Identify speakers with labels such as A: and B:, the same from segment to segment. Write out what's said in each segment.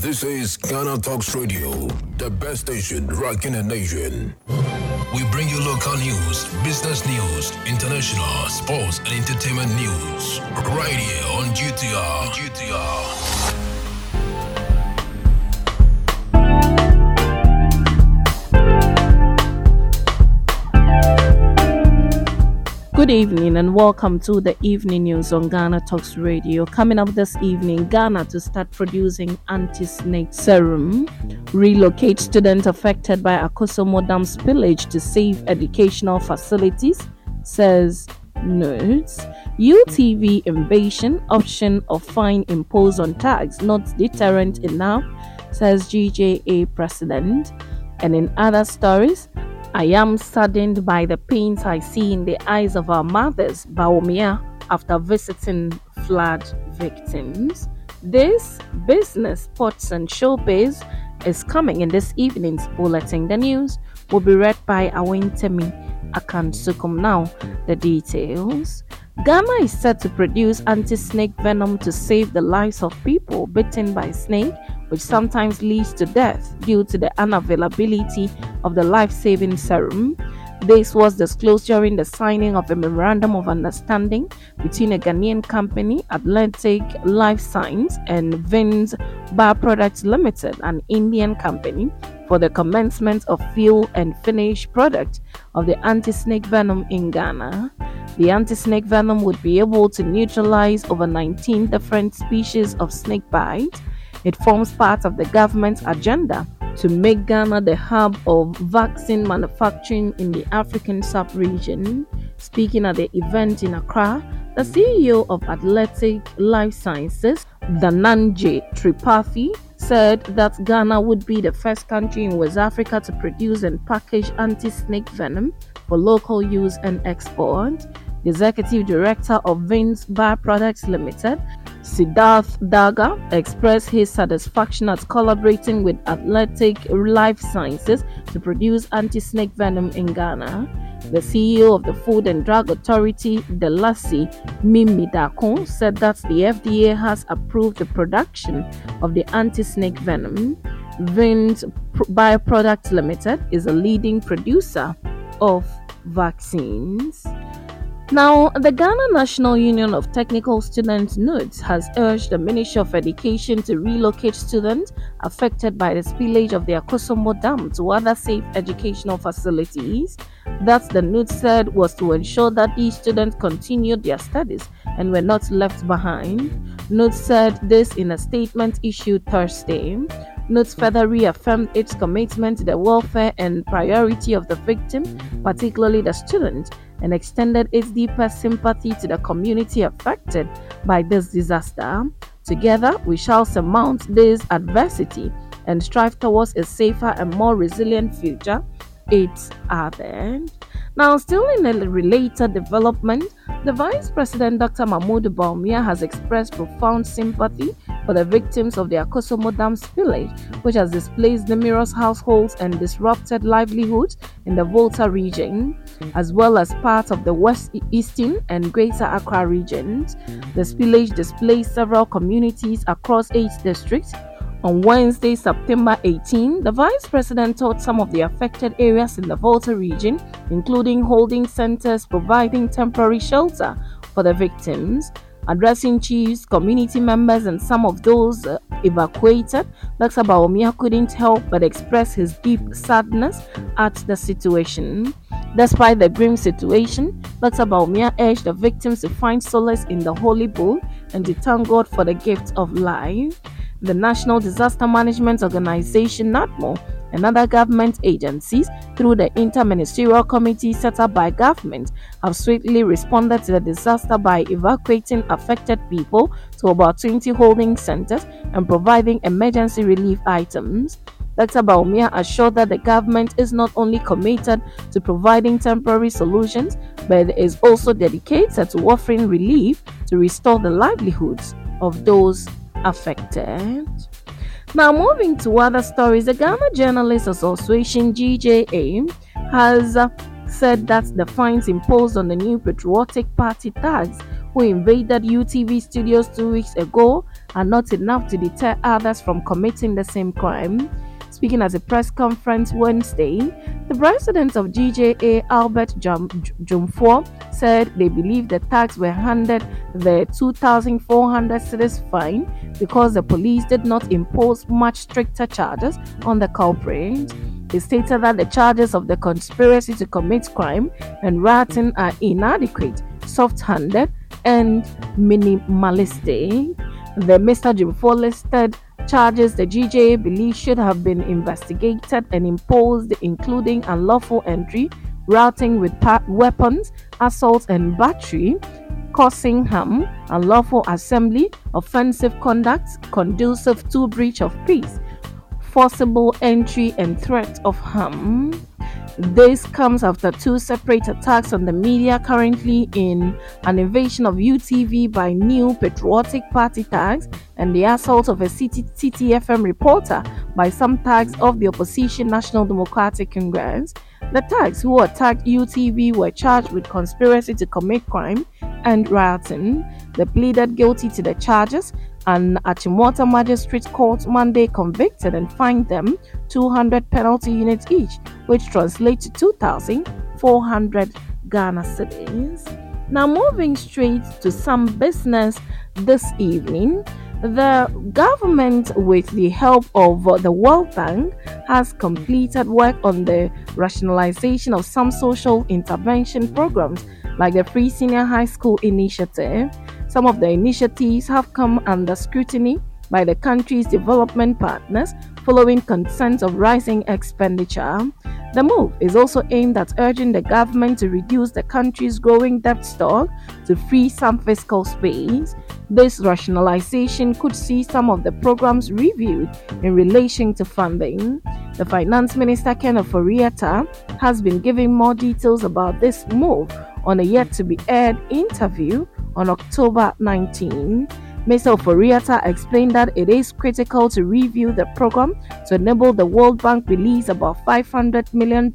A: This is Ghana Talks Radio, the best station rocking the nation. We bring you local news, business news, international, sports, and entertainment news. Right here on GTR. GTR.
B: Good evening and welcome to the evening news on Ghana Talks Radio. Coming up this evening, Ghana to start producing anti-snake serum. Relocate students affected by Akosombo Dam spillage to save educational facilities, says NUTS. UTV invasion option of fine imposed on tags not deterrent enough, says GJA president. And in other stories, I am saddened by the pains I see in the eyes of our mothers, Bawumia, after visiting flood victims. This business, sports, and showbiz is coming in this evening's bulletin. The news will be read by Awentemi Akansukum. Now, the details. Ghana is set to produce anti-snake venom to save the lives of people bitten by snake, which sometimes leads to death due to the unavailability of the life-saving serum. This was disclosed during the signing of a memorandum of understanding between a Ghanaian company, Atlantic Life Science, and Vins Bioproducts Limited, an Indian company, for the commencement of fill and finish product of the anti-snake venom in Ghana. The anti-snake venom would be able to neutralize over 19 different species of snake bite. It forms part of the government's agenda to make Ghana the hub of vaccine manufacturing in the African sub-region. Speaking at the event in Accra, the CEO of Atlantic Life Sciences, Dhananjay Tripathi, said that Ghana would be the first country in West Africa to produce and package anti-snake venom for local use and export. Executive director of Vins Bioproducts Limited, Siddharth Daga, expressed his satisfaction at collaborating with Atlantic Life Sciences to produce anti-snake venom in Ghana. The CEO of the Food and Drug Authority, Delasi Mimidakon, said that the FDA has approved the production of the anti-snake venom. Vins Bioproducts Limited is a leading producer of vaccines. Now, the Ghana National Union of Technical Students NUTS has urged the Ministry of Education to relocate students affected by the spillage of the Akosombo Dam to other safe educational facilities. That the NUTS said was to ensure that these students continued their studies and were not left behind. NUTS said this in a statement issued Thursday. NUTS further reaffirmed its commitment to the welfare and priority of the victim, particularly the student, and extended its deepest sympathy to the community affected by this disaster. Together, we shall surmount this adversity and strive towards a safer and more resilient future. It's added. Now, still in a related development, the Vice President Dr. Mahmoud Bawumia has expressed profound sympathy for the victims of the Akosombo Dam spillage, which has displaced numerous households and disrupted livelihoods in the Volta region, as well as parts of the West Eastern and Greater Accra regions. The spillage displaced several communities across eight districts on Wednesday, September 18, the Vice President toured some of the affected areas in the Volta region, including holding centers providing temporary shelter for the victims. Addressing chiefs, community members, and some of those uh, evacuated, Dr. Bawumia couldn't help but express his deep sadness at the situation. Despite the grim situation, Dr. Bawumia urged the victims to find solace in the Holy Book and to thank God for the gift of life the National Disaster Management Organization NADMO and other government agencies through the interministerial committee set up by government have swiftly responded to the disaster by evacuating affected people to about 20 holding centers and providing emergency relief items. Dr. Bawumia assured that the government is not only committed to providing temporary solutions, but is also dedicated to offering relief to restore the livelihoods of those affected. Now, moving to other stories, the Ghana Journalists Association GJA has uh, said that the fines imposed on the new patriotic party thugs who invaded UTV studios two weeks ago are not enough to deter others from committing the same crime. Speaking at a press conference Wednesday, the president of GJA, Albert Dwumfour, said they believe the thugs were handed the 2,400 cedis fine because the police did not impose much stricter charges on the culprits. He stated that the charges of the conspiracy to commit crime and rioting are inadequate, soft handed, and minimalistic. The Mr. Dwumfour listed charges the GJA believes should have been investigated and imposed, including unlawful entry, routing with weapons, assault and battery, causing harm, unlawful assembly, offensive conduct conducive to breach of peace, forcible entry and threat of harm. This comes after two separate attacks on the media currently in an invasion of UTV by new patriotic party tags and the assault of a CTFM reporter by some tags of the opposition National Democratic Congress. The tags who attacked UTV were charged with conspiracy to commit crime and rioting. They pleaded guilty to the charges and Achimota Magistrate Court Monday convicted and fined them 200 penalty units each, which translates to 2,400 Ghana cedis. Now, moving straight to some business this evening, the government, with the help of the World Bank, has completed work on the rationalization of some social intervention programs like the Free Senior High School Initiative. Some of the initiatives have come under scrutiny by the country's development partners following concerns of rising expenditure. The move is also aimed at urging the government to reduce the country's growing debt stock to free some fiscal space. This rationalization could see some of the programs reviewed in relation to funding. The Finance Minister Ken Ofori-Atta has been giving more details about this move on a yet to be aired interview on October 19. Mr. Ofori-Atta explained that it is critical to review the program to enable the World Bank release about $500 million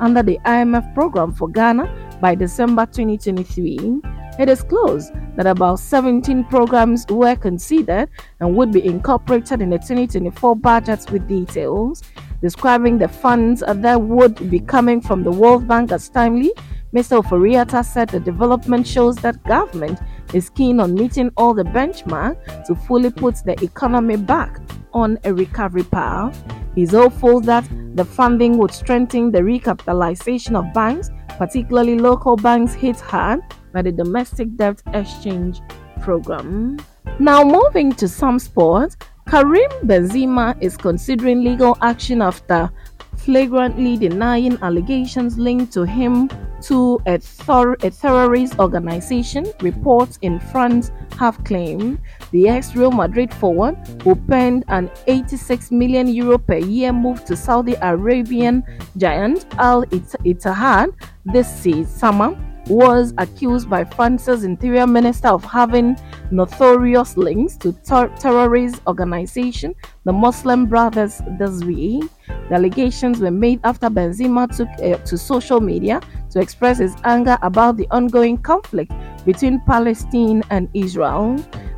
B: under the IMF program for Ghana by December 2023. It is close that about 17 programs were considered and would be incorporated in the 2024 budget with details describing the funds that would be coming from the World Bank as timely Mr. Ofori-Atta said the development shows that government is keen on meeting all the benchmarks to fully put the economy back on a recovery path. He's hopeful that the funding would strengthen the recapitalization of banks, particularly local banks hit hard by the domestic debt exchange program. Now, moving to some sports, Karim Benzema is considering legal action after flagrantly denying allegations linked to him to a, a terrorist organization, reports in France have claimed. The ex Real Madrid forward, who penned an 86 million euro per year move to Saudi Arabian giant Al Ittihad this summer, was accused by France's interior minister of having notorious links to ter- terrorist organization, the Muslim Brothers week. The allegations were made after Benzema took uh, to social media to express his anger about the ongoing conflict between Palestine and Israel.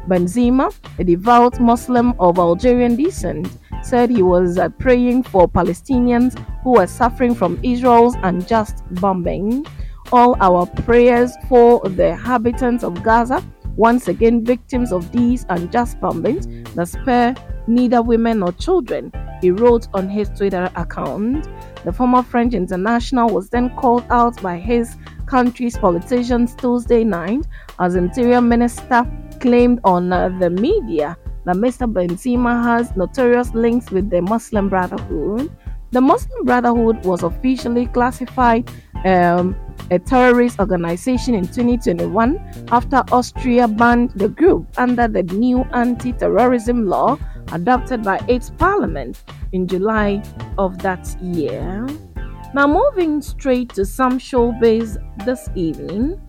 B: Benzema, a devout Muslim of Algerian descent, said he was uh, praying for Palestinians who were suffering from Israel's unjust bombing. All our prayers for the inhabitants of Gaza, once again victims of these unjust bombings that spare neither women nor children, he wrote on his Twitter account. The former French international was then called out by his country's politicians Tuesday night as Interior Minister claimed on uh, the media that Mr. Benzema has notorious links with the Muslim Brotherhood. The Muslim Brotherhood was officially classified um, a terrorist organization in 2021 after Austria banned the group under the new anti terrorism law adopted by its parliament in July of that year. Now, moving straight to some showbiz this evening,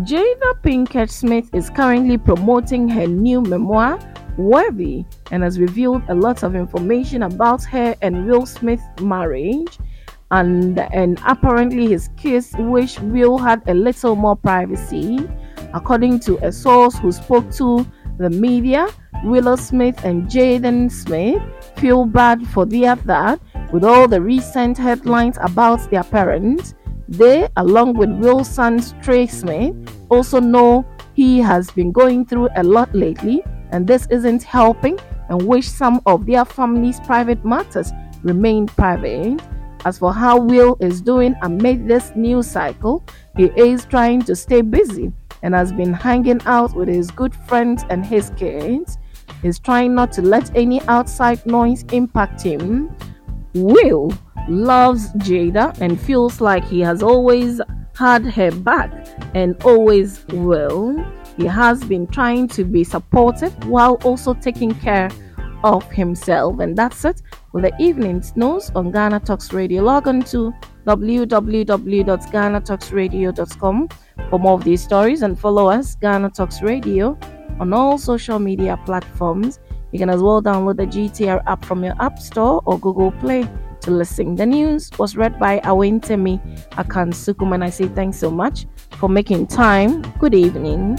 B: Jada Pinkett Smith is currently promoting her new memoir, Worthy, and has revealed a lot of information about her and Will Smith's marriage. And, and apparently, his kiss wish Will had a little more privacy. According to a source who spoke to the media, Willow Smith and Jaden Smith, feel bad for their dad with all the recent headlines about their parents. They, along with Will's son Trey Smith, also know he has been going through a lot lately and this isn't helping and wish some of their family's private matters remain private. As for how Will is doing amid this new cycle, he is trying to stay busy and has been hanging out with his good friends and his kids. He's trying not to let any outside noise impact him. Will loves Jada and feels like he has always had her back and always will. He has been trying to be supportive while also taking care of himself. And that's it with the evening news on Ghana Talks Radio. Log on to www.ghanatalksradio.com for more of these stories and follow us, Ghana Talks Radio, on all social media platforms. You can as well download the GTR app from your App Store or Google Play to listen. The news was read by Awentemi Akansukum, and I say thanks so much for making time. Good evening.